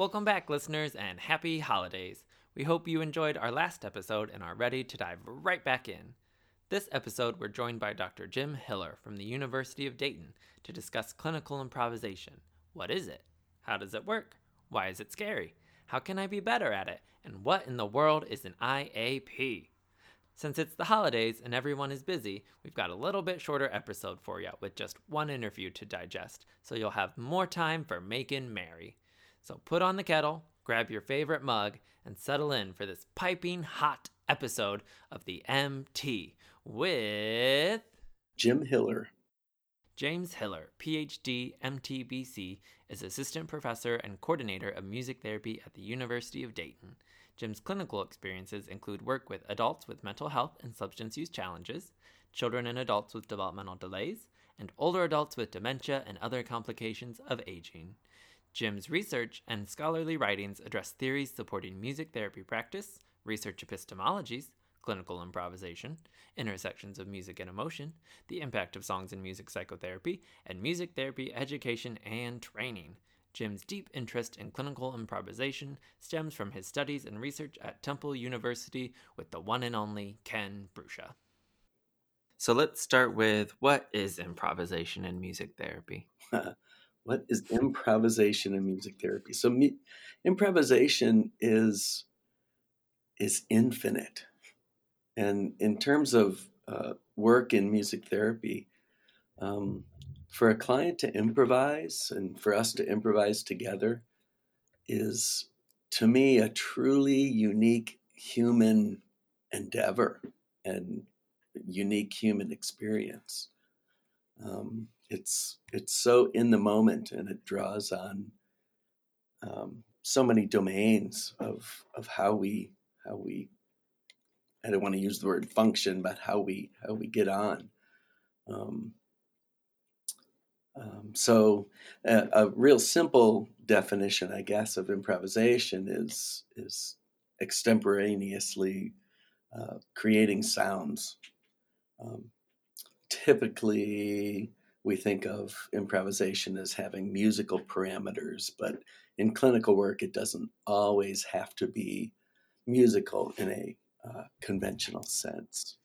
Welcome back, listeners, and happy holidays. We hope you enjoyed our last episode and are ready to dive right back in. This episode, we're joined by Dr. Jim Hiller from the University of Dayton to discuss clinical improvisation. What is it? How does it work? Why is it scary? How can I be better at it? And what in the world is an IAP? Since it's the holidays and everyone is busy, we've got a little bit shorter episode for you with just one interview to digest, so you'll have more time for making merry. So put on the kettle, grab your favorite mug, and settle in for this piping hot episode of the MTea with Jim Hiller. James Hiller, PhD, MTBC, is assistant professor and coordinator of music therapy at the University of Dayton. Jim's clinical experiences include work with adults with mental health and substance use challenges, children and adults with developmental delays, and older adults with dementia and other complications of aging. Jim's research and scholarly writings address theories supporting music therapy practice, research epistemologies, clinical improvisation, intersections of music and emotion, the impact of songs in music psychotherapy, and music therapy education and training. Jim's deep interest in clinical improvisation stems from his studies and research at Temple University with the one and only Ken Bruscia. So let's start with what is improvisation in music therapy? what is improvisation in music therapy? So me, improvisation is is infinite, and in terms of uh, work in music therapy, um, for a client to improvise and for us to improvise together is to me a truly unique human endeavor and unique human experience. Um, it's it's so in the moment and it draws on um, so many domains of of how we how we I don't want to use the word function, but how we how we get on. Um, um, so, a, a, real simple definition, I guess, of improvisation is is extemporaneously uh, creating sounds. Um, typically, we think of improvisation as having musical parameters, but in clinical work, it doesn't always have to be musical in a uh, conventional sense.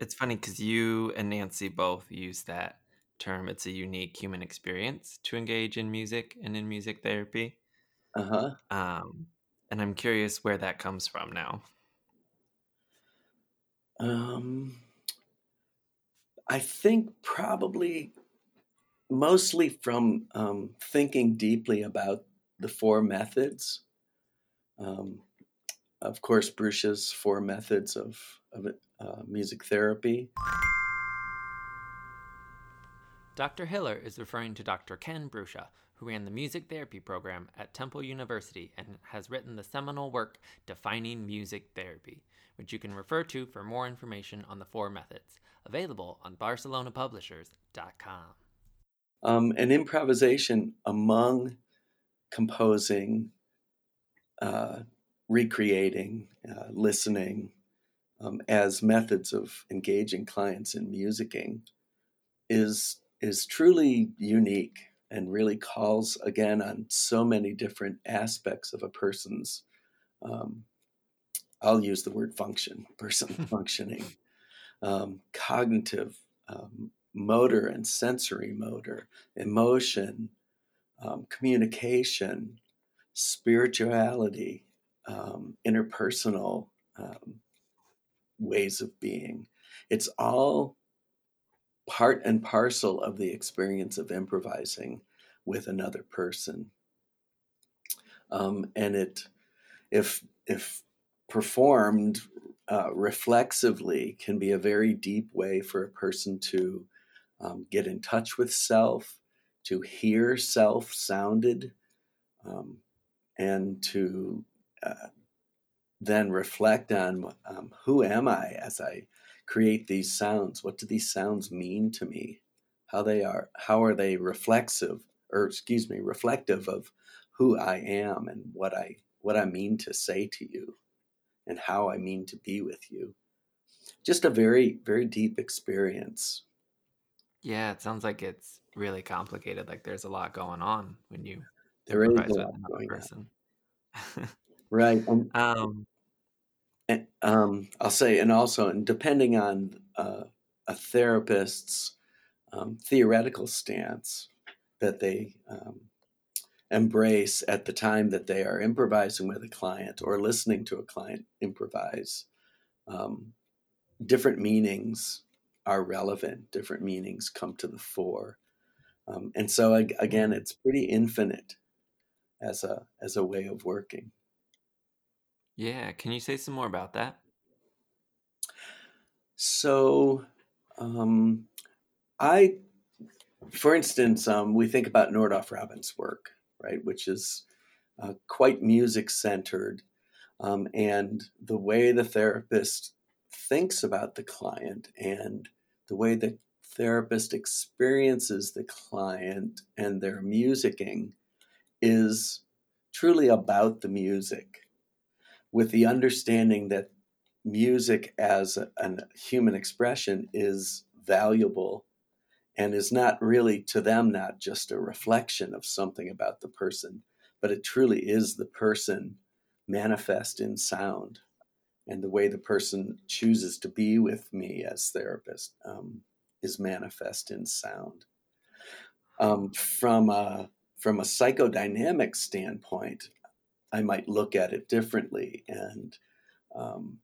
It's funny because you and Nancy both use that term. It's a unique human experience to engage in music and in music therapy. Uh huh. Um, and I'm curious where that comes from now. Um, I think probably mostly from um, thinking deeply about the four methods. Um, of course, Bruscia's four methods of, of uh, music therapy. Dr. Hiller is referring to Dr. Ken Bruscia, who ran the music therapy program at Temple University and has written the seminal work Defining Music Therapy, which you can refer to for more information on the four methods, available on barcelonapublishers.com. Um, an improvisation among composing, uh, recreating, uh, listening um, as methods of engaging clients in musicking is is truly unique and really calls again on so many different aspects of a person's um, i'll use the word function person functioning um, cognitive um, motor and sensory motor emotion um, communication spirituality um, interpersonal um, ways of being it's all part and parcel of the experience of improvising with another person. Um, and it, if if performed uh, reflexively, can be a very deep way for a person to um, get in touch with self, to hear self sounded, um, and to uh, then reflect on um, who am I as I create these sounds? What do these sounds mean to me? How they are how are they reflexive or excuse me, reflective of who I am and what I what I mean to say to you and how I mean to be with you. Just a very very deep experience. Yeah, it sounds like it's really complicated like there's a lot going on when you there is a lot going person. on. right. Um, um, and, um, I'll say, and also, and depending on uh, a therapist's um, theoretical stance that they um, embrace at the time that they are improvising with a client or listening to a client improvise, um, different meanings are relevant, different meanings come to the fore. Um, and so again, it's pretty infinite as a as a way of working. Yeah, can you say some more about that? So, um, I, for instance, um, we think about Nordoff Robbins' work, right, which is uh, quite music centered, um, and the way the therapist thinks about the client and the way the therapist experiences the client and their musicking is truly about the music with the understanding that music as a, a human expression is valuable and is not really to them not just a reflection of something about the person but it truly is the person manifest in sound and the way the person chooses to be with me as therapist um, is manifest in sound. Um, from a from a psychodynamic standpoint, I might look at it differently, and um,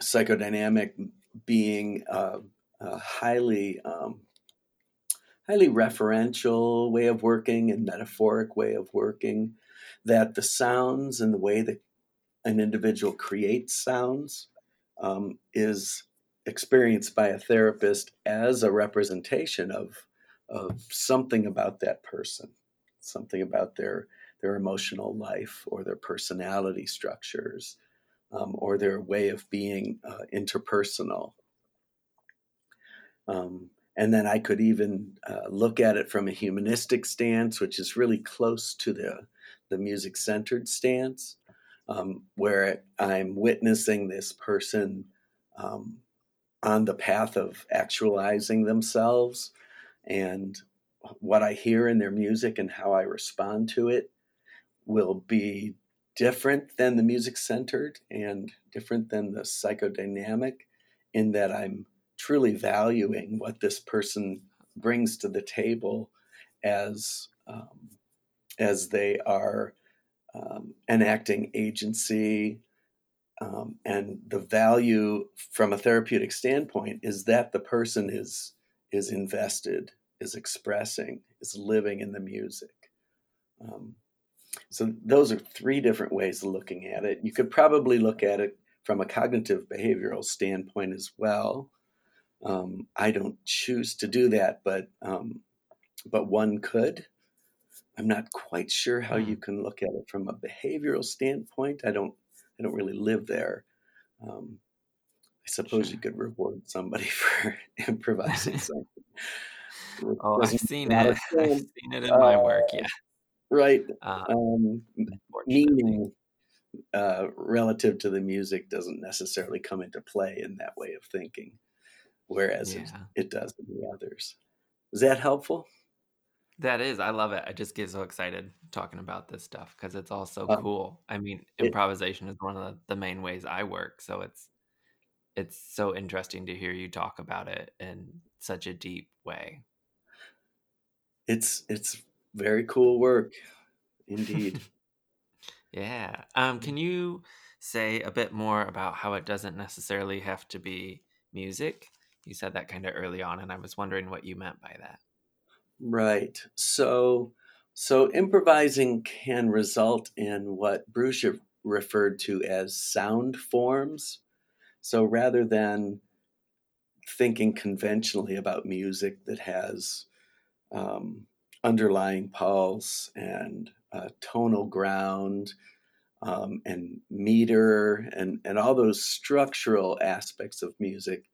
psychodynamic being a, a highly um, highly referential way of working and metaphoric way of working that the sounds and the way that an individual creates sounds um, is experienced by a therapist as a representation of of something about that person, something about their their emotional life or their personality structures um, or their way of being uh, interpersonal. Um, and then I could even uh, look at it from a humanistic stance, which is really close to the the music centered stance um, where I'm witnessing this person um, on the path of actualizing themselves and what I hear in their music and how I respond to it will be different than the music centered and different than the psychodynamic in that I'm truly valuing what this person brings to the table as um, as they are um, enacting agency. Um, and the value from a therapeutic standpoint is that the person is is invested, is expressing, is living in the music. Um, so those are three different ways of looking at it. You could probably look at it from a cognitive behavioral standpoint as well. Um, I don't choose to do that, but um, but one could. I'm not quite sure how you mm. can look at it from a behavioral standpoint. I don't I don't really live there. Um, I suppose sure. you could reward somebody for improvising something. oh, I've seen it. I've seen it in my uh, work. Yeah. Right. Uh, um, meaning uh, relative to the music doesn't necessarily come into play in that way of thinking, whereas yeah. it, it does in the others. Is that helpful? That is, I love it. I just get so excited talking about this stuff because it's all so uh, cool. I mean, improvisation is one of the, the main ways I work, so it's it's so interesting to hear you talk about it in such a deep way. It's it's very cool work, indeed. yeah. Um, can you say a bit more about how it doesn't necessarily have to be music? You said that kind of early on, and I was wondering what you meant by that. Right. So, so improvising can result in what Bruscia referred to as sound forms. So rather than thinking conventionally about music that has um, underlying pulse and uh, tonal ground um, and meter and, and all those structural aspects of music,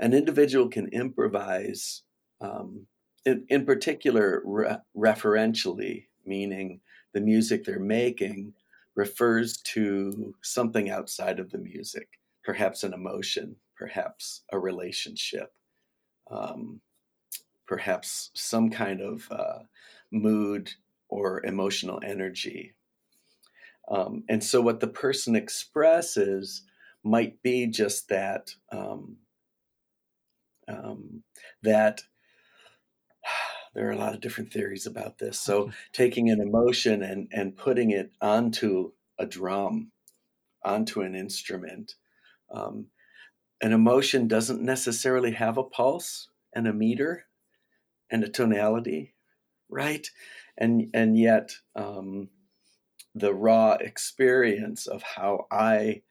an individual can improvise um, in, in particular, re- referentially, meaning the music they're making refers to something outside of the music, perhaps an emotion, perhaps a relationship, um, perhaps some kind of uh, mood or emotional energy. Um, and so, what the person expresses might be just that um, um, that there are a lot of different theories about this. So, taking an emotion and and putting it onto a drum, onto an instrument. Um, an emotion doesn't necessarily have a pulse and a meter and a tonality, right? And and yet um, the raw experience of how I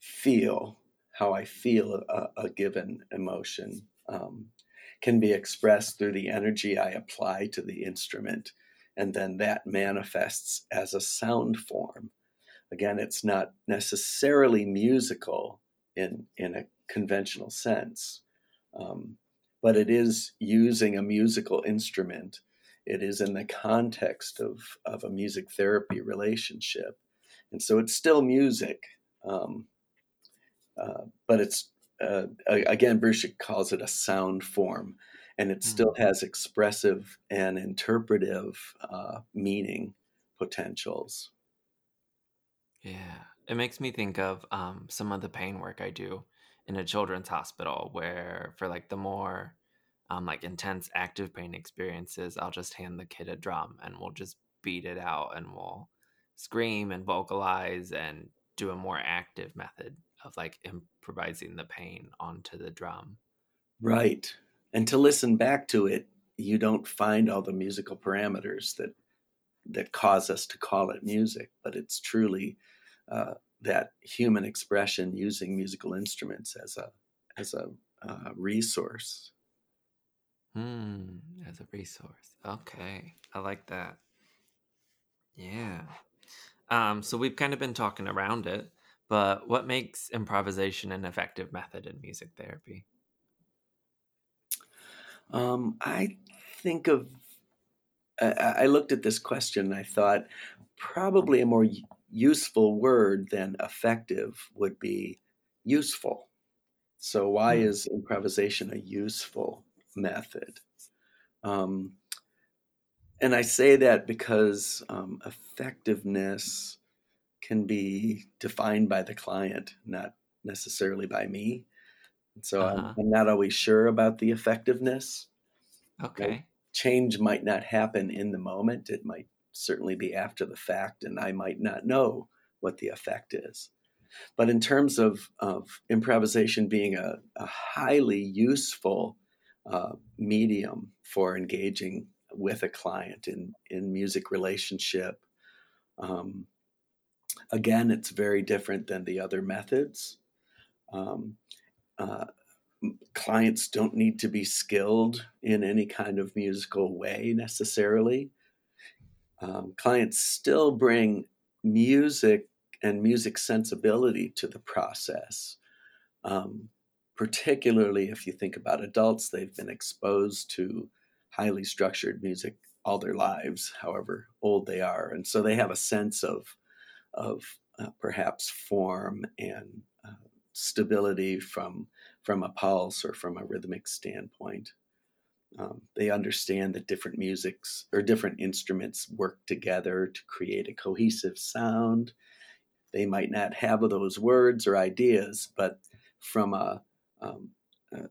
feel, how I feel a, a given emotion, um, can be expressed through the energy I apply to the instrument, and then that manifests as a sound form. Again, it's not necessarily musical in in a conventional sense, um, but it is using a musical instrument. It is in the context of of a music therapy relationship, and so it's still music, um, uh, but it's uh, again Bruscia calls it a sound form, and it still mm-hmm. has expressive and interpretive uh, meaning potentials. Yeah it makes me think of um, some of the pain work I do in a children's hospital, where for like the more um, like intense active pain experiences, I'll just hand the kid a drum and we'll just beat it out and we'll scream and vocalize and do a more active method of like improvising the pain onto the drum. Right. And to listen back to it, you don't find all the musical parameters that that cause us to call it music, but it's truly uh, that human expression using musical instruments as a as a uh, resource. Hmm, as a resource. Okay, I like that. Yeah. Um, so we've kind of been talking around it, but what makes improvisation an effective method in music therapy? Um, I think of. I, I looked at this question and I thought probably a more useful word than effective would be useful. So, why mm. is improvisation a useful method? Um, and I say that because um, effectiveness can be defined by the client, not necessarily by me. So uh-huh. I'm, not always sure about the effectiveness. Okay. change might not happen in the moment. It might certainly be after the fact, and I might not know what the effect is. But in terms of, of improvisation being a, a highly useful uh, medium for engaging with a client in, in music relationship, um, again, it's very different than the other methods. Um, uh, clients don't need to be skilled in any kind of musical way necessarily um, clients still bring music and music sensibility to the process. Um, particularly if you think about adults, they've been exposed to highly structured music all their lives, however old they are, and so they have a sense of of uh, perhaps form and uh, stability from from a pulse or from a rhythmic standpoint. Um, they understand that different musics or different instruments work together to create a cohesive sound. They might not have those words or ideas, but from a, um, a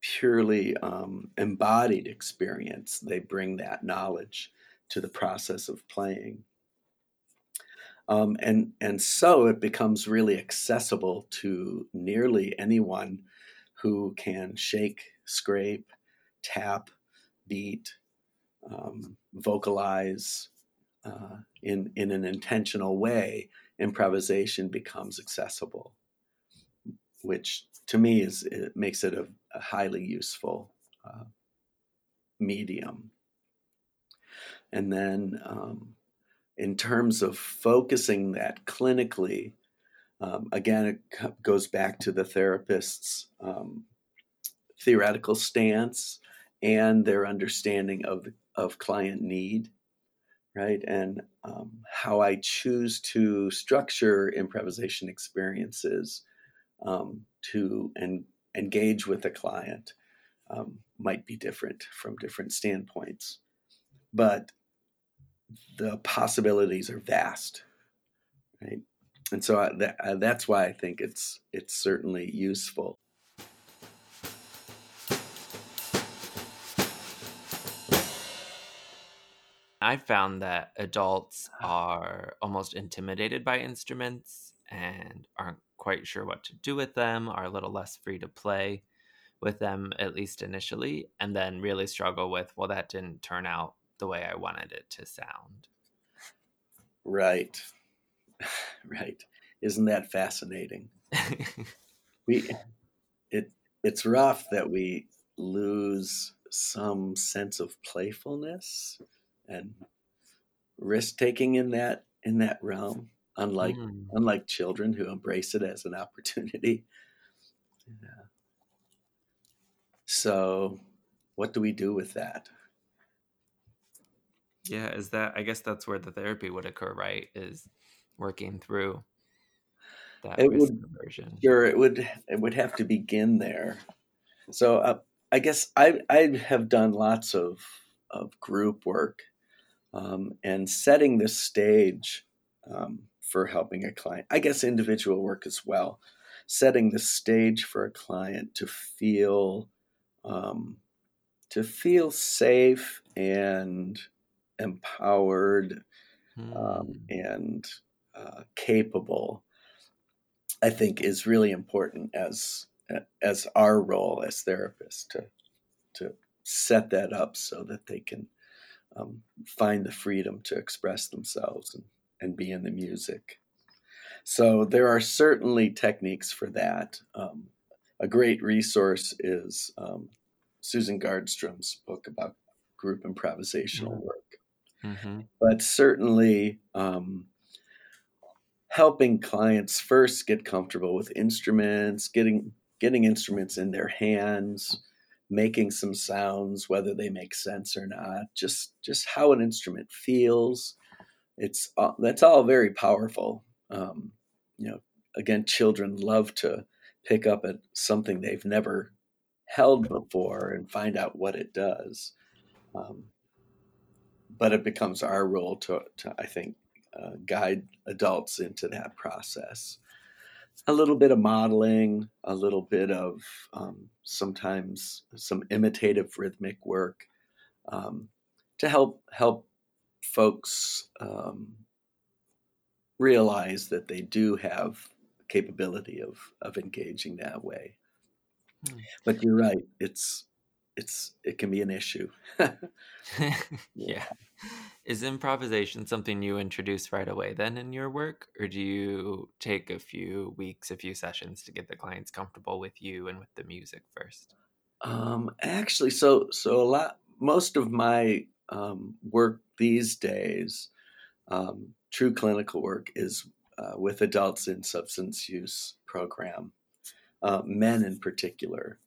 purely um, embodied experience, they bring that knowledge to the process of playing. Um, and and so it becomes really accessible to nearly anyone who can shake, scrape, tap, beat, um, vocalize uh, in in an intentional way, improvisation becomes accessible, which to me is it makes it a, a highly useful uh, medium. And then, um, in terms of focusing that clinically, um, again, it goes back to the therapist's um, theoretical stance and their understanding of of client need right? And um, how i choose to structure improvisation experiences um, to en- engage with a client um, might be different from different standpoints. But the possibilities are vast, right? And so I, that, uh, that's why I think it's it's certainly useful. I found that adults are almost intimidated by instruments and aren't quite sure what to do with them, are a little less free to play with them, at least initially, and then really struggle with, well, that didn't turn out the way I wanted it to sound. Right. Right. Isn't that fascinating? we it it's rough that we lose some sense of playfulness and risk taking in that in that realm unlike mm. unlike children who embrace it as an opportunity yeah. so what do we do with that yeah is that i guess that's where the therapy would occur right is working through that it would conversion. sure it would it would have to begin there so uh, i guess i i have done lots of of group work um, and setting the stage um, for helping a client. I guess individual work as well. Setting the stage for a client to feel um, to feel safe and empowered um, hmm. and uh, capable. I think is really important as as our role as therapists to to set that up so that they can um, find the freedom to express themselves and, and be in the music. So there are certainly techniques for that. Um, a great resource is um, Susan Gardstrom's book about group improvisational mm-hmm. work. Mm-hmm. But certainly, um, helping clients first get comfortable with instruments, getting getting instruments in their hands, making some sounds, whether they make sense or not, just just how an instrument feels. It's uh, that's all very powerful. Um, you know, again, children love to pick up at something they've never held before and find out what it does. Um, but it becomes our role to, to I think, uh, guide adults into that process a little bit of modeling, a little bit of um, sometimes some imitative rhythmic work um, to help help folks um, realize that they do have capability of of engaging that way. Hmm. But you're right; it's it's it can be an issue. yeah. Is improvisation something you introduce right away then in your work or do you take a few weeks, a few sessions to get the clients comfortable with you and with the music first? Um actually so so a lot most of my um, work these days um, true clinical work is uh, with adults in substance use program, uh, men in particular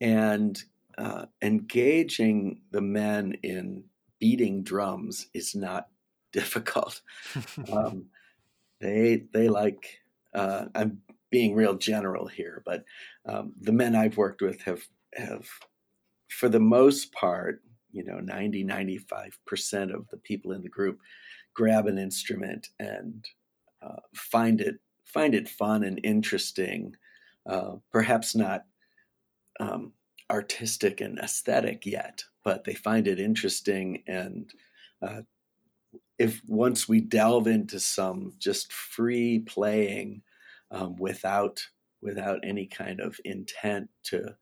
and uh, engaging the men in beating drums is not difficult. um, they they like uh, I'm being real general here, but um, the men I've worked with have have for the most part, you know, 90 95% of the people in the group grab an instrument and uh, find it find it fun and interesting. Uh, perhaps not um, artistic and aesthetic yet, but they find it interesting. And uh, if once we delve into some just free playing um, without without any kind of intent to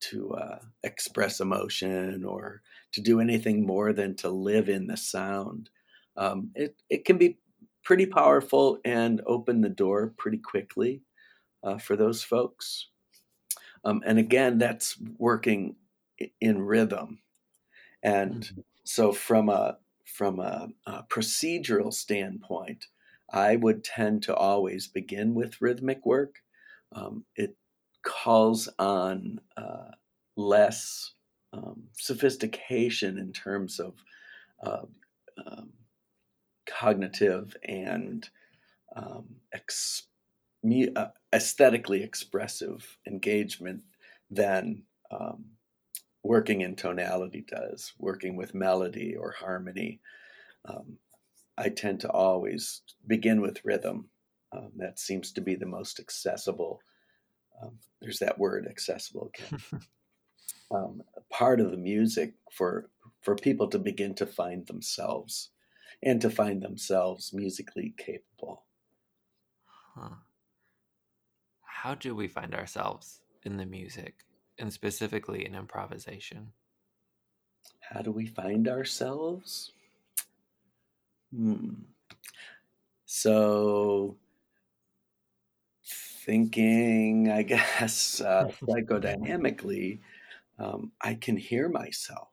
to uh, express emotion or to do anything more than to live in the sound, um, it it can be pretty powerful and open the door pretty quickly uh, for those folks. Um, and again, that's working in rhythm. And mm-hmm. so, from a from a, a, procedural standpoint, I would tend to always begin with rhythmic work. Um, it calls on uh, less um, sophistication in terms of uh, um, cognitive and um, ex- uh, aesthetically expressive engagement than um, working in tonality does, working with melody or harmony. Um, I tend to always begin with rhythm. Um, that seems to be the most accessible. Um, there's that word accessible again. um, part of the music for for people to begin to find themselves and to find themselves musically capable. Huh. How do we find ourselves in the music and specifically in improvisation? How do we find ourselves? Hmm. So, thinking, I guess, uh, psychodynamically, um, I can hear myself.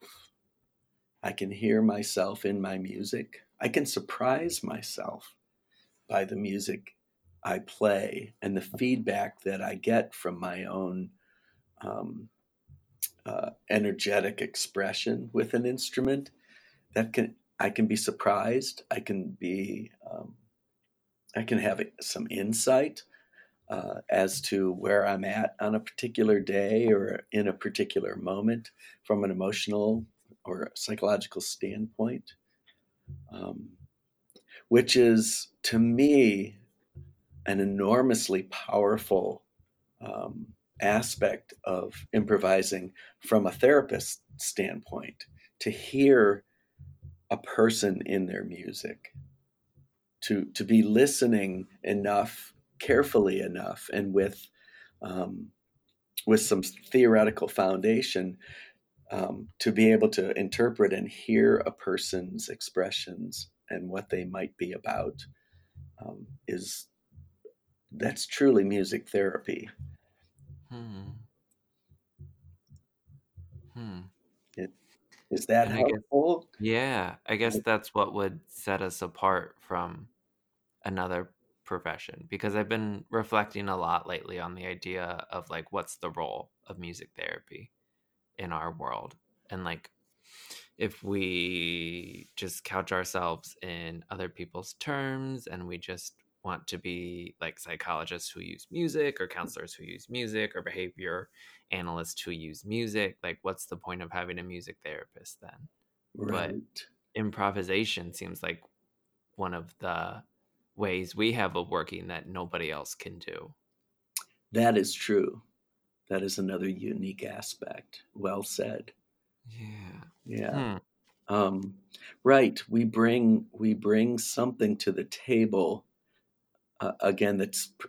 I can hear myself in my music. I can surprise myself by the music I play and the feedback that I get from my own um, uh, energetic expression with an instrument. That can I can be surprised. I can be um, I can have some insight uh, as to where I'm at on a particular day or in a particular moment from an emotional or psychological standpoint, um, which is to me an enormously powerful um, aspect of improvising from a therapist standpoint to hear a person in their music to to be listening enough carefully enough and with um, with some theoretical foundation um, to be able to interpret and hear a person's expressions and what they might be about um, is that's truly music therapy. Hmm. Hmm. It, is that and helpful? I guess, yeah, I guess that's what would set us apart from another profession because I've been reflecting a lot lately on the idea of like what's the role of music therapy in our world and like if we just couch ourselves in other people's terms and we just want to be like psychologists who use music or counselors who use music or behavior analysts who use music like what's the point of having a music therapist then right. but improvisation seems like one of the ways we have of working that nobody else can do. That is true. That is another unique aspect. Well said. Yeah. Yeah. Hmm. Um, right. We bring we bring something to the table. Uh, again, that's pr-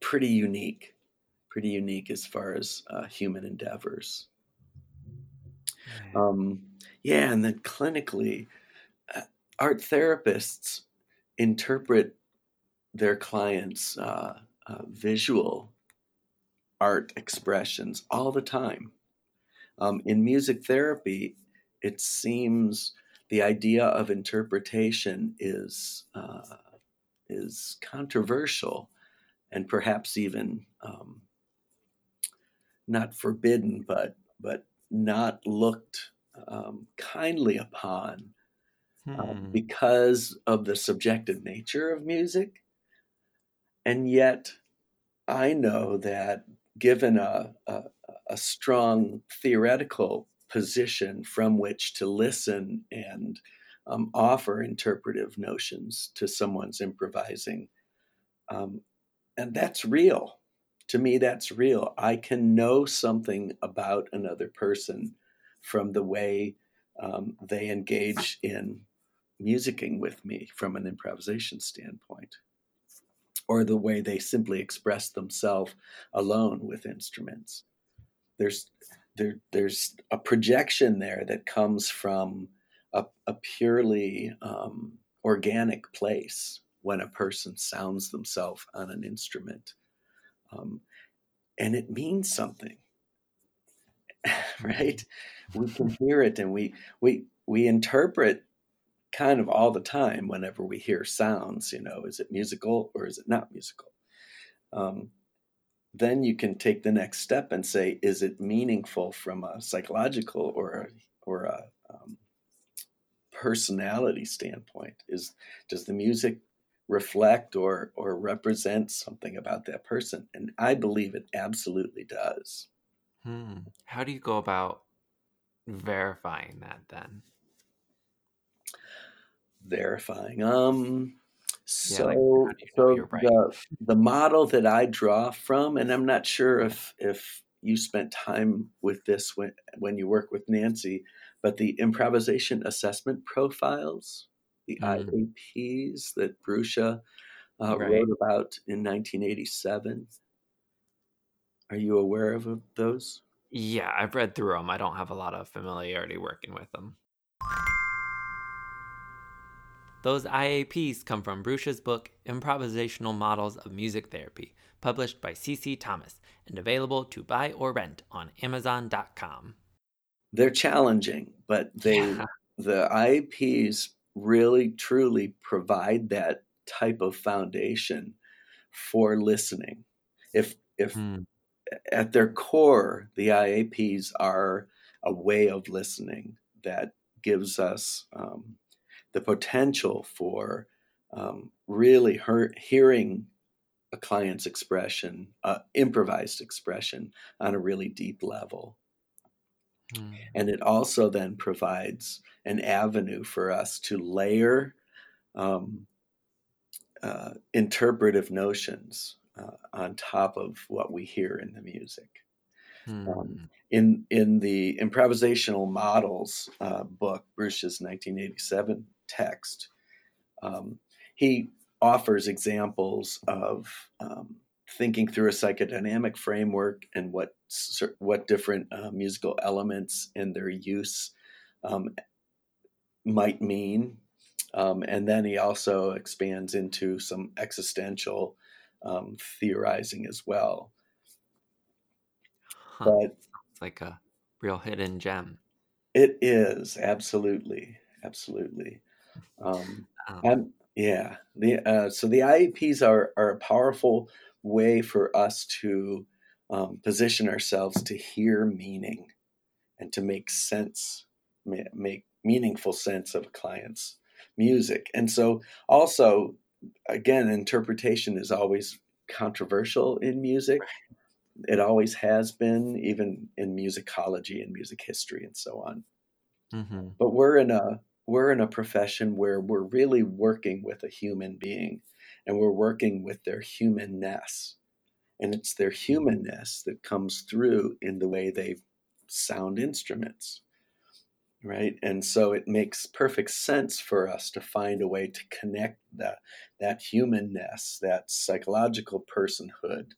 pretty unique. Pretty unique as far as uh, human endeavors. Um, yeah, and then clinically, uh, art therapists interpret their clients' uh, uh, visual art expressions all the time. Um, in music therapy, it seems the idea of interpretation is uh, is controversial and perhaps even um, not forbidden, but but not looked um, kindly upon um, hmm. because of the subjective nature of music. And yet, I know that given a, a, a strong theoretical position from which to listen and um, offer interpretive notions to someone's improvising. Um, and that's real. To me, that's real. I can know something about another person from the way um, they engage in musicking with me from an improvisation standpoint, or the way they simply express themselves alone with instruments. There's there, there's a projection there that comes from a, a purely um, organic place when a person sounds themselves on an instrument. Um, and it means something, right? We can hear it and we, we, we interpret kind of all the time whenever we hear sounds, you know, is it musical or is it not musical? Um, then you can take the next step and say, is it meaningful from a psychological or or a um, personality standpoint? Is does the music reflect or or represent something about that person? And I believe it absolutely does. Hmm. How do you go about verifying that then? Verifying. Um, Yeah, like so you know so right? the the model that I draw from, and I'm not sure if if you spent time with this when when you work with Nancy, but the improvisation assessment profiles, the Mm, IAPs that Bruscia uh, right. wrote about in 1987. Are you aware of those? Yeah, I've read through them. I don't have a lot of familiarity working with them. Those IAPs come from Bruscia's book, Improvisational Models of Music Therapy, published by C.C. Thomas and available to buy or rent on Amazon.com. They're challenging, but they Yeah. the IAPs really truly provide that type of foundation for listening. If if Hmm. at their core, the IAPs are a way of listening that gives us um, the potential for um, really hear, hearing a client's expression, uh, improvised expression, on a really deep level. Hmm. And it also then provides an avenue for us to layer um, uh, interpretive notions uh, on top of what we hear in the music. Hmm. Um, in in the improvisational models uh, book, Bruscia's 1987 text, um, he offers examples of um, thinking through a psychodynamic framework and what what different uh, musical elements and their use um, might mean. Um, and then he also expands into some existential um, theorizing as well. Huh. But It's like a real hidden gem. it is absolutely, absolutely. Um, Um, yeah. The uh, so the IAPs are are a powerful way for us to um, position ourselves to hear meaning and to make sense, make meaningful sense of a client's music. And so, also, again, interpretation is always controversial in music. It always has been, even in musicology and music history and so on. hmm But we're in a we're in a profession where we're really working with a human being, and we're working with their humanness, and it's their humanness that comes through in the way they sound instruments right? And so it makes perfect sense for us to find a way to connect that that humanness that psychological personhood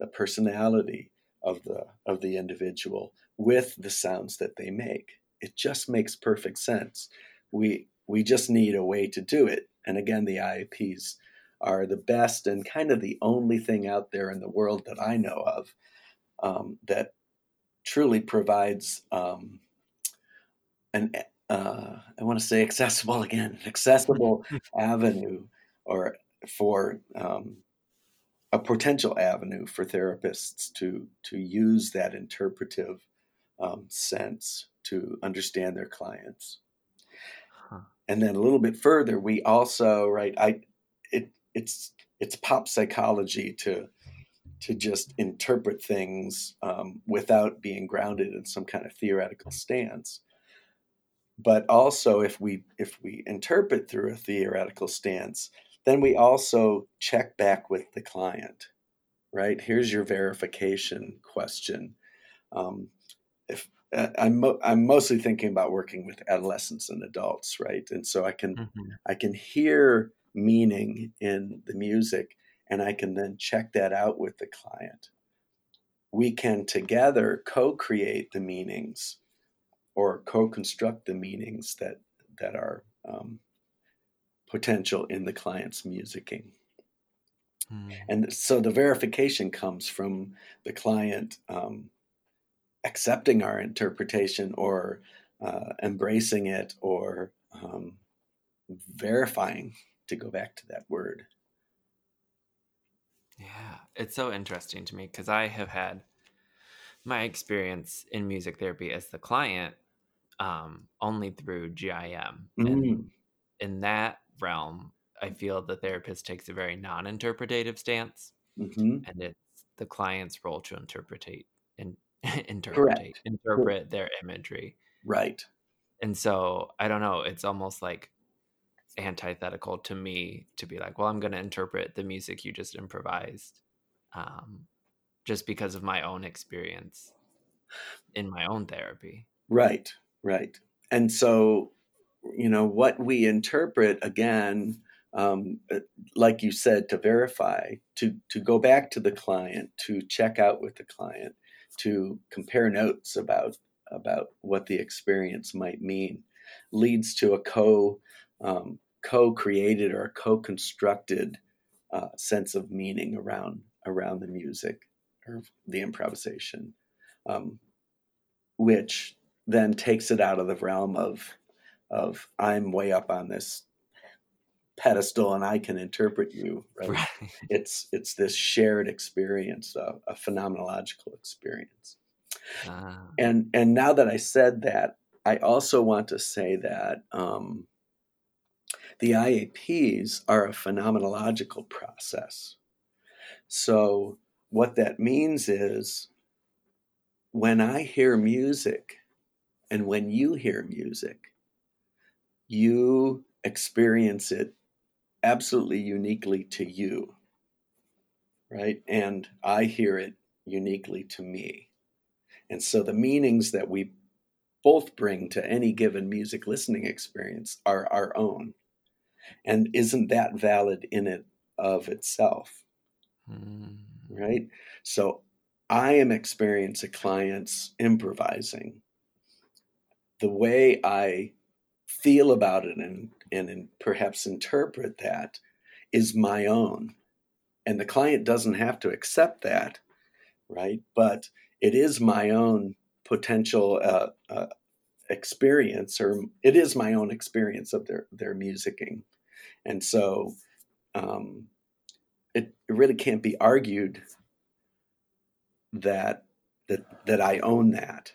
the personality of the of the individual with the sounds that they make. It just makes perfect sense. We we just need a way to do it. And again the IAPs are the best and kind of the only thing out there in the world that I know of um, that truly provides um, an uh, I want to say accessible again, accessible avenue or for um, a potential avenue for therapists to to use that interpretive um, sense to understand their clients. Huh. And then a little bit further, we also right I it it's it's pop psychology to to just interpret things um, without being grounded in some kind of theoretical stance. But also if we if we interpret through a theoretical stance then we also check back with the client right? Here's your verification question. Um, if uh, I'm, mo- I'm mostly thinking about working with adolescents and adults right? And so i can hmm i can hear meaning in the music and i can then check that out with the client we can together co-create the meanings or co-construct the meanings that that are um, potential in the client's musicking. Hmm. And so the verification comes from the client um, accepting our interpretation or uh, embracing it or um, verifying, to go back to that word. Yeah, it's so interesting to me because I have had my experience in music therapy as the client um, only through GIM. And Mm, in that realm, I feel the therapist takes a very non interpretative stance, mhm, and it's the client's role to interpretate and interpret interpret their imagery. Right. And so I don't know, it's almost like antithetical to me to be like, well, I'm going to interpret the music you just improvised um, just because of my own experience in my own therapy. Right, right. And so, you know, what we interpret again, um, uh, like you said, to verify, to to go back to the client, to check out with the client, to compare notes about about what the experience might mean, leads to a co um, co-created or co-constructed uh, sense of meaning around around the music or the improvisation, um, which then takes it out of the realm of of I'm way up on this pedestal and I can interpret you. Right? right. It's it's this shared experience, a, a phenomenological experience. Ah. And and now that I said that, I also want to say that um, the IAPs are a phenomenological process. So, what that means is when I hear music and when you hear music, you experience it absolutely uniquely to you, right? And I hear it uniquely to me. And so the meanings that we both bring to any given music listening experience are our own. And isn't that valid in it of itself? Mm. Right? So I am experiencing clients improvising. The way I feel about it and, and perhaps interpret that is my own. And the client doesn't have to accept that, right? But it is my own potential uh, uh, experience, or it is my own experience of their their musicking. And so um, it, it really can't be argued that that that I own that.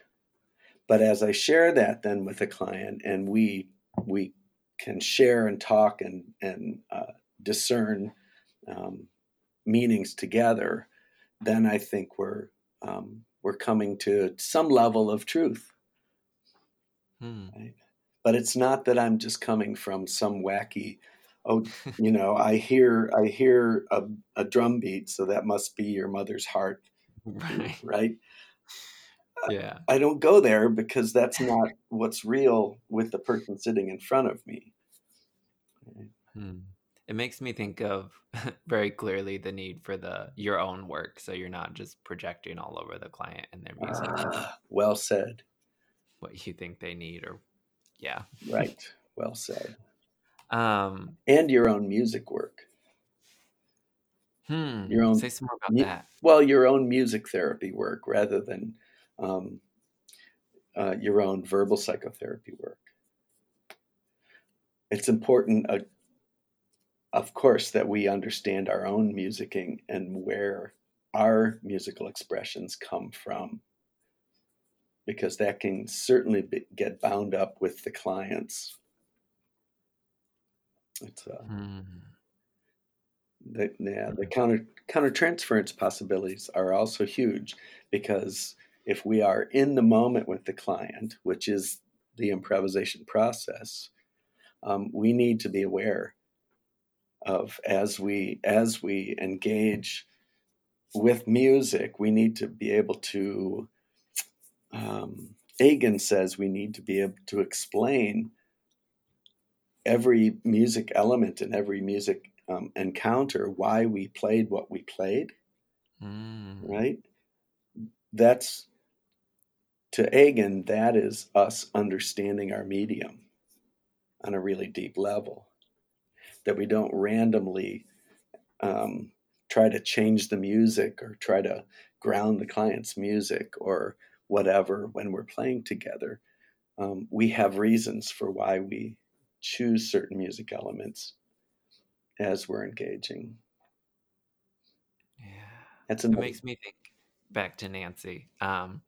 But as I share that then with a client and we we can share and talk and and uh, discern um, meanings together, then I think we're um, we're coming to some level of truth. Hmm. Right? But it's not that I'm just coming from some wacky oh you know i hear i hear a, a drum beat so that must be your mother's heart right. right? Yeah. I, I don't go there because that's not what's real with the person sitting in front of me. Hmm. it makes me think of very clearly the need for the your own work so you're not just projecting all over the client and their music uh, well said. what you think they need or yeah. Right. Well said um, and your own music work. Hmm. Your own. Say some more about mu- that. Well, your own music therapy work rather than um, uh, your own verbal psychotherapy work. It's important, uh, of course, that we understand our own musicking and where our musical expressions come from, because that can certainly be, get bound up with the clients it's uh, mm. the yeah the counter counter transference possibilities are also huge because if we are in the moment with the client, which is the improvisation process, um, we need to be aware of as we as we engage with music, we need to be able to. Um, Aigen says we need to be able to explain every music element and every music um, encounter why we played what we played mm. right that's to Aigen that is us understanding our medium on a really deep level that we don't randomly um, try to change the music or try to ground the client's music or whatever when we're playing together um, we have reasons for why we choose certain music elements as we're engaging. Yeah. That's it makes me think back to Nancy. Um,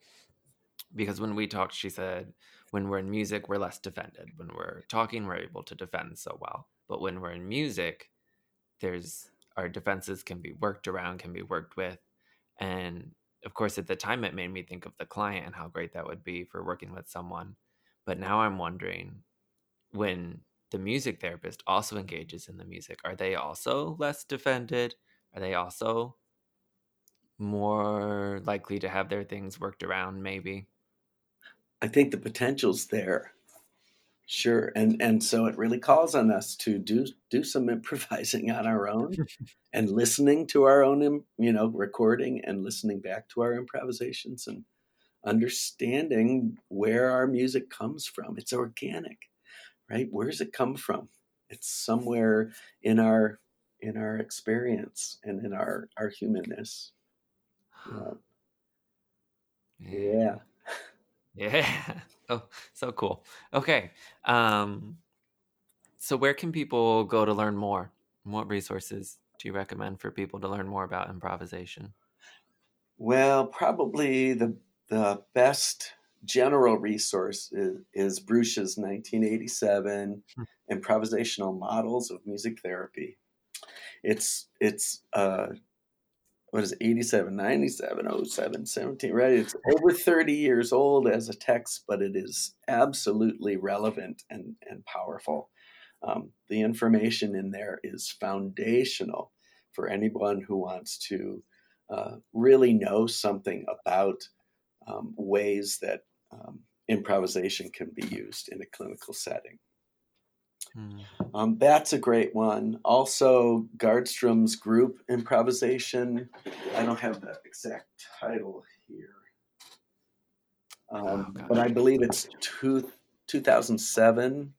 because when we talked, she said, when we're in music, we're less defended. When we're talking, we're able to defend so well. But when we're in music, there's our defenses can be worked around, can be worked with. And of course, at the time, it made me think of the client and how great that would be for working with someone. But now I'm wondering when the music therapist also engages in the music, are they also less defended? Are they also more likely to have their things worked around, maybe? I think the potential's there. Sure, and and so it really calls on us to do do some improvising on our own, and listening to our own, you know, recording and listening back to our improvisations and understanding where our music comes from. It's organic, right? Where does it come from? It's somewhere in our in our experience and in our our humanness. Yeah. yeah. Yeah. Oh, so cool. Okay. Um, so where can people go to learn more? What resources do you recommend for people to learn more about improvisation? Well, probably the the best general resource is, is Bruscia's 1987 hmm. improvisational models of music therapy. It's it's uh, what is it, 87, 97, 07, 17, right? It's over 30 years old as a text, but it is absolutely relevant and, and powerful. Um, the information in there is foundational for anyone who wants to uh, really know something about um, ways that um, improvisation can be used in a clinical setting. Mm. Um, that's a great one. Also, Gardstrom's group improvisation. I don't have the exact title here, um, oh, but I believe it's two, 2007.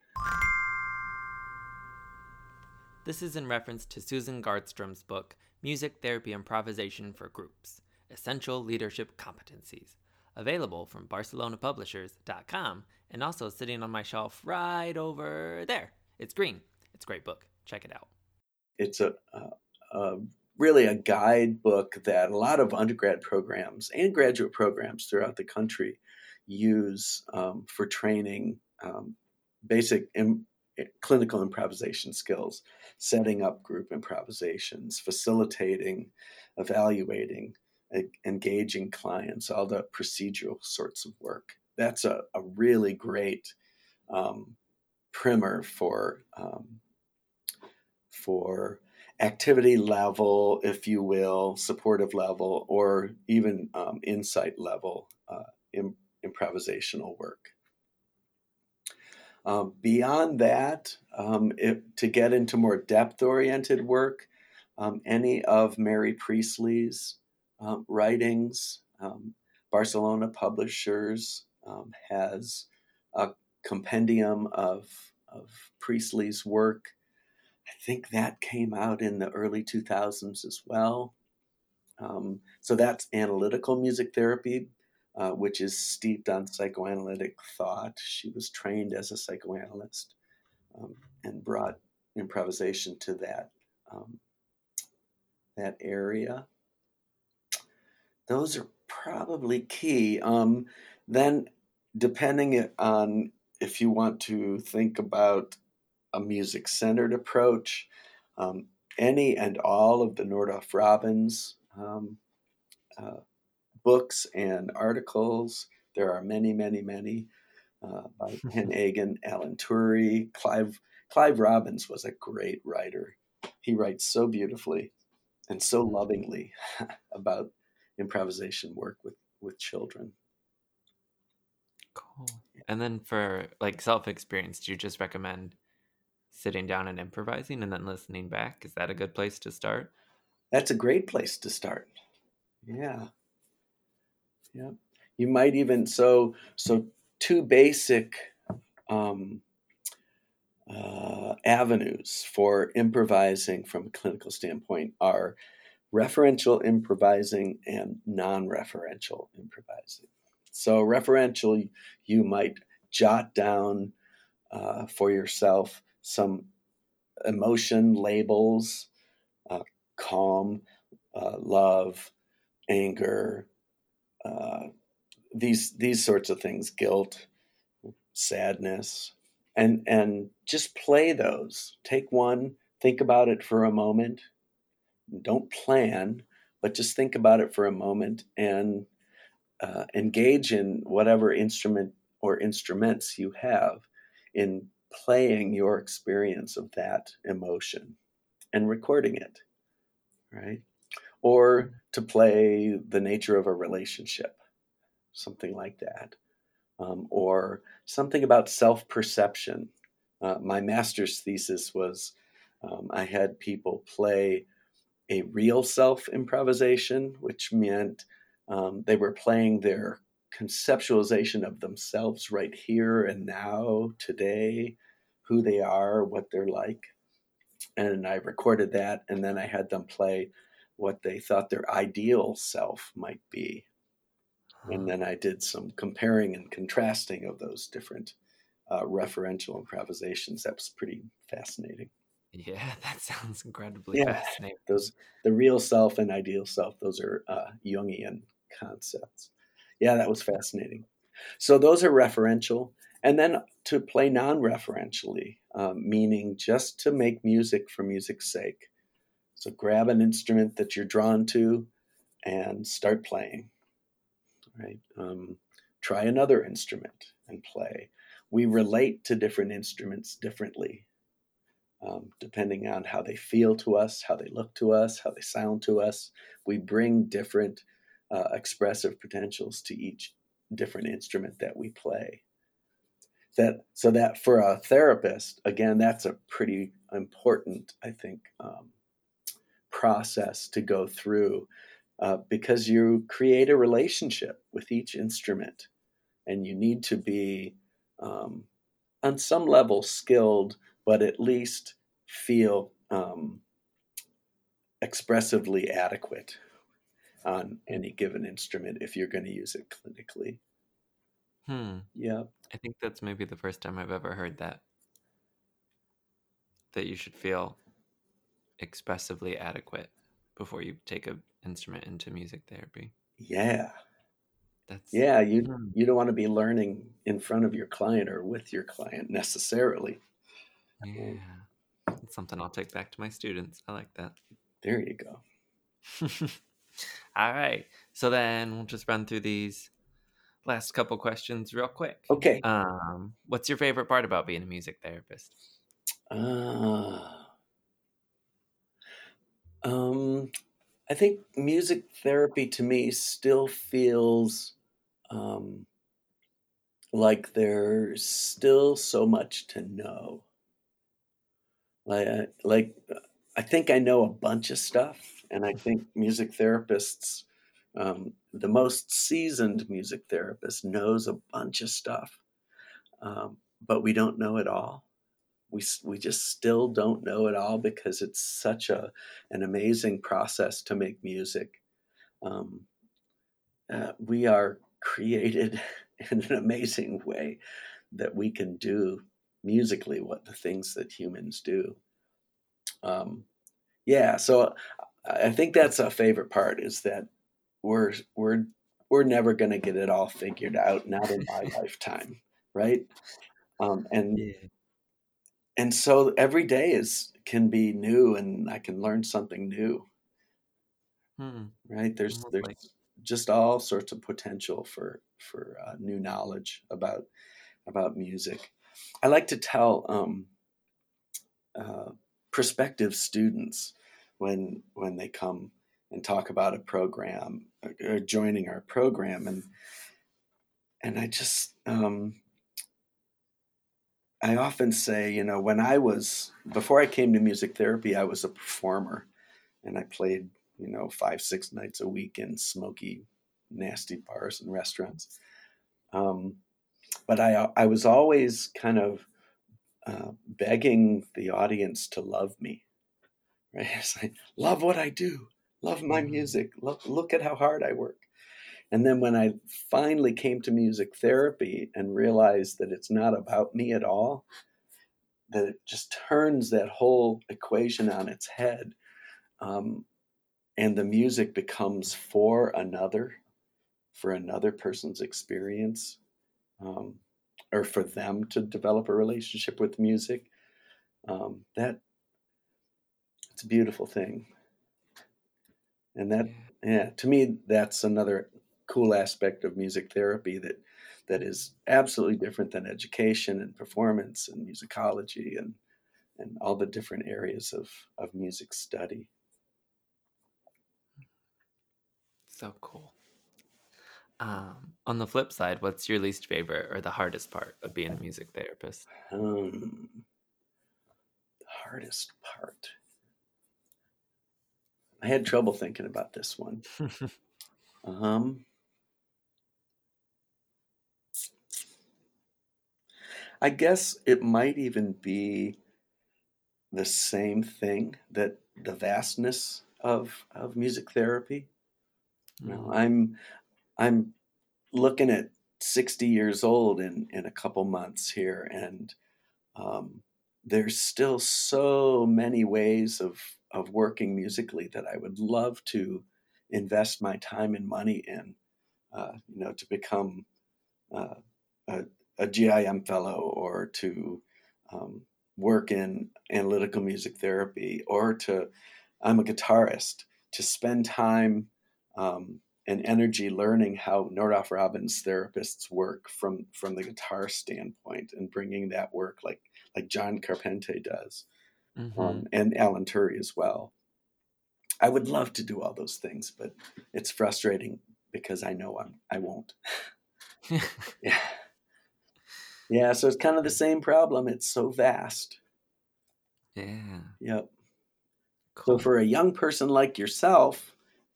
This is in reference to Susan Gardstrom's book, Music Therapy Improvisation for Groups Essential Leadership Competencies, available from BarcelonaPublishers.com and also sitting on my shelf right over there. It's green. It's a great book. Check it out. It's a, a, a really a guidebook that a lot of undergrad programs and graduate programs throughout the country use um, for training um, basic Im- clinical improvisation skills, setting up group improvisations, facilitating, evaluating, engaging clients, all the procedural sorts of work. That's a, a really great um, primer for um, for activity level, if you will, supportive level, or even um, insight level uh, Im- improvisational work. Um, beyond that, um, to get into more depth oriented work, um, any of Mary Priestley's um, writings, Barcelona Publishers has a compendium of, of Priestley's work. I think that came out in the early 2000s as well. Um, so that's analytical music therapy, uh, which is steeped on psychoanalytic thought. She was trained as a psychoanalyst um, and brought improvisation to that um, that area. Those are probably key. Um, then, depending on if you want to think about a music centered approach, um, any and all of the Nordoff Robbins um, uh, books and articles, there are many, many, many uh, by Ken Aigen, Alan Turry, Clive. Clive Robbins was a great writer. He writes so beautifully and so lovingly about improvisation work with, with children. Cool. And then for like self experience, do you just recommend sitting down and improvising and then listening back? Is that a good place to start? That's a great place to start. Yeah. Yeah. You might even so so two basic um, uh, avenues for improvising from a clinical standpoint are referential improvising and non-referential improvising. So, referential, you might jot down uh, for yourself some emotion labels uh, calm, uh, love, anger, uh, these, these sorts of things, guilt, sadness, and, and just play those. Take one, think about it for a moment. Don't plan, but just think about it for a moment and uh, engage in whatever instrument or instruments you have in playing your experience of that emotion and recording it, right? Or to play the nature of a relationship, something like that. Um, or something about self perception. Uh, my master's thesis was um, I had people play a real self improvisation, which meant um, they were playing their conceptualization of themselves right here and now, today, who they are, what they're like. And I recorded that, and then I had them play what they thought their ideal self might be. And then I did some comparing and contrasting of those different uh, referential improvisations. That was pretty fascinating. Yeah, that sounds incredibly yeah, fascinating. Those the real self and ideal self; those are uh, Jungian concepts. Yeah, that was fascinating. So those are referential, and then to play non-referentially, um, meaning just to make music for music's sake. So grab an instrument that you're drawn to, and start playing. Right. Um, try another instrument and play. We relate to different instruments differently um, depending on how they feel to us, how they look to us, how they sound to us. We bring different uh, expressive potentials to each different instrument that we play. That so that for a therapist, again, that's a pretty important, I think, um, process to go through uh, because you create a relationship with each instrument, and you need to be um, on some level skilled but at least feel um, expressively adequate on any given instrument if you're going to use it clinically. Hmm. Yeah. I think that's maybe the first time I've ever heard that. That you should feel expressively adequate before you take an instrument into music therapy. Yeah. That's Yeah, you hmm. you don't want to be learning in front of your client or with your client necessarily. Yeah. That's something I'll take back to my students. I like that. There you go. All right. So then we'll just run through these last couple questions real quick. Okay. Um, what's your favorite part about being a music therapist? Uh, um, I think music therapy to me still feels um, like there's still so much to know. Like, uh, like I think I know a bunch of stuff, and I think music therapists, um, the most seasoned music therapist, knows a bunch of stuff, um, but we don't know it all. We we just still don't know it all because it's such a an amazing process to make music. Um, uh, we are created in an amazing way that we can do musically what the things that humans do. Um, yeah, so I think that's a favorite part is that we're we're we're never going to get it all figured out, not in my lifetime, right? Um, and yeah. and so every day is can be new, and I can learn something new. Hmm. Right? There's there's like... just all sorts of potential for for uh, new knowledge about about music. I like to tell um, uh, prospective students when when they come and talk about a program or joining our program, and and I just um, I often say, you know, when I was before I came to music therapy, I was a performer, and I played, you know, five six nights a week in smoky, nasty bars and restaurants. Um, but I I was always kind of uh, begging the audience to love me. Right? It's like love what I do, love my mm-hmm. music, look look at how hard I work. And then when I finally came to music therapy and realized that it's not about me at all, that it just turns that whole equation on its head. Um, and the music becomes for another, for another person's experience um, or for them to develop a relationship with music. Um, that it's a beautiful thing, and that yeah. To me, that's another cool aspect of music therapy that that is absolutely different than education and performance and musicology and and all the different areas of of music study. So cool. Um, on the flip side, what's your least favorite or the hardest part of being a music therapist? Um, the hardest part. I had trouble thinking about this one. um, I guess it might even be the same thing that the vastness of of music therapy. You know, Mm. I'm I'm looking at 60 years old in in a couple months here and um, there's still so many ways of of working musically that I would love to invest my time and money in uh, you know to become uh, a, a GIM fellow or to um, work in analytical music therapy or to I'm a guitarist to spend time um, and energy learning how Nordoff Robbins therapists work from from the guitar standpoint and bringing that work like like John Carpente does Mhm. um, and Alan Turry as well. I would love to do all those things, but it's frustrating because I know I'm I won't. Yeah. Yeah, so it's kind of the same problem. It's so vast. yeah. Yep. So for a young person like yourself,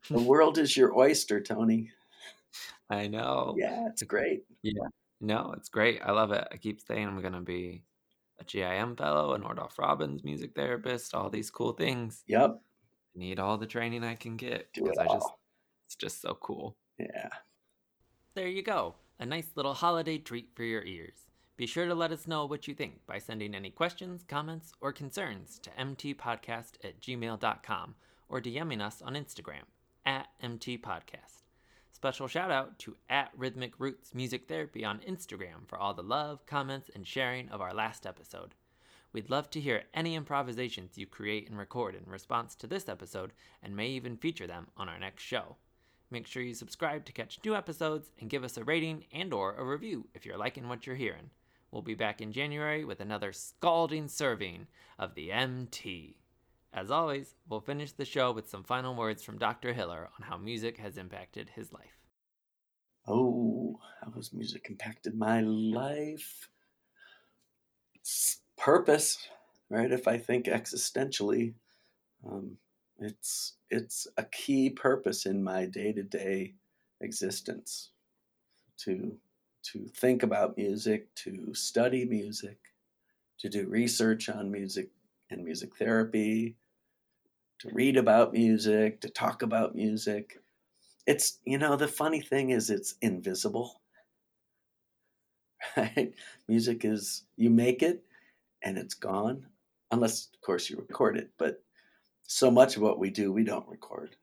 the world is your oyster, Tony. I know. Yeah, it's great. Yeah. No, it's great. I love it. I keep saying I'm gonna be a GIM fellow, a Nordoff Robbins music therapist, all these cool things. Yep. I Need all the training I can get because I just it's just so cool. Yeah. There you go. A nice little holiday treat for your ears. Be sure to let us know what you think by sending any questions, comments, or concerns to mtpodcast at gmail.com or DMing us on Instagram at MTea Podcast. Special shout out to at Rhythmic Roots Music Therapy on Instagram for all the love, comments, and sharing of our last episode. We'd love to hear any improvisations you create and record in response to this episode and may even feature them on our next show. Make sure you subscribe to catch new episodes and give us a rating and or a review if you're liking what you're hearing. We'll be back in January with another scalding serving of the MTea. As always, we'll finish the show with some final words from Dr. Hiller on how music has impacted his life. Oh, how has music impacted my life? It's purpose, right? If I think existentially, um, it's it's a key purpose in my day to day existence to to think about music, to study music, to do research on music and music therapy, to read about music, to talk about music. It's, you know, the funny thing is it's invisible. Right? Music is, you make it and it's gone, unless, of course, you record it. But so much of what we do, we don't record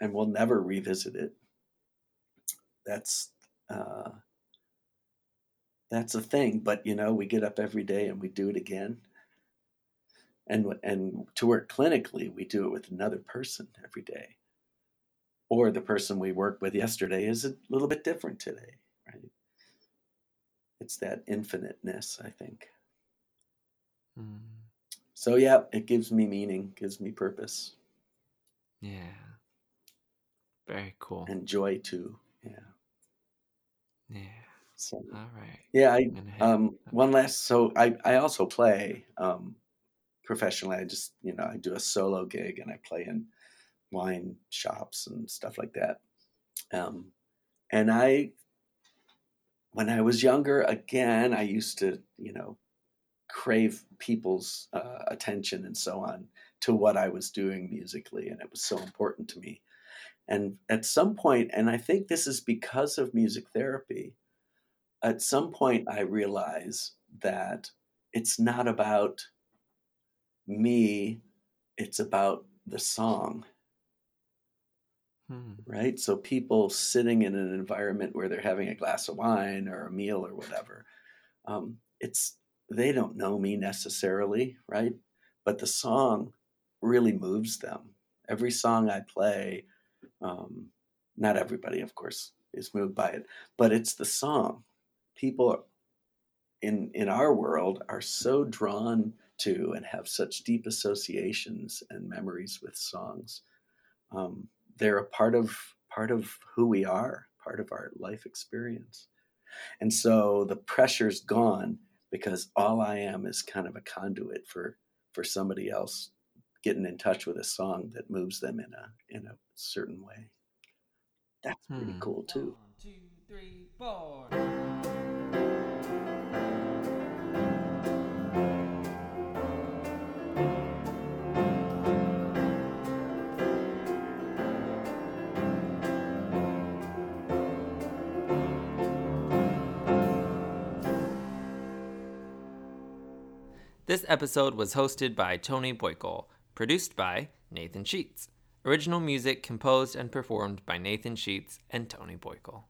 and we'll never revisit it. That's, uh, that's a thing. But, you know, we get up every day and we do it again. And, and to work clinically, we do it with another person every day or the person we worked with yesterday is a little bit different today, right? It's that infiniteness, I think. Mm, So yeah, it gives me meaning, gives me purpose yeah. Very cool. and joy too. Yeah. Yeah. So All right. yeah, I I'm gonna head- um one last so I I also play um professionally. I just, you know, I do a solo gig and I play in wine shops and stuff like that. Um and I when I was younger, again, I used to, you know, crave people's uh, attention and so on to what I was doing musically, and it was so important to me. And at some point, and I think this is because of music therapy, at some point I realize that it's not about me, it's about the song Hmm. right? So people sitting in an environment where they're having a glass of wine or a meal or whatever, um, it's they don't know me necessarily, right? But the song really moves them. Every song I play, Um, not everybody, of course, is moved by it, but it's the song. People in in our world are so drawn to and have such deep associations and memories with songs. Um, they're a part of part of who we are, part of our life experience. And so the pressure's gone because all I am is kind of a conduit for for somebody else getting in touch with a song that moves them in a in a certain way. That's pretty hmm. cool too. One, two, three, four. This episode was hosted by Tony Boyko, produced by Nathan Sheets. Original music composed and performed by Nathan Sheets and Tony Boyko.